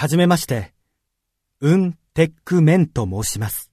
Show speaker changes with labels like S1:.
S1: はじめまして、ウン・テック・メンと申します。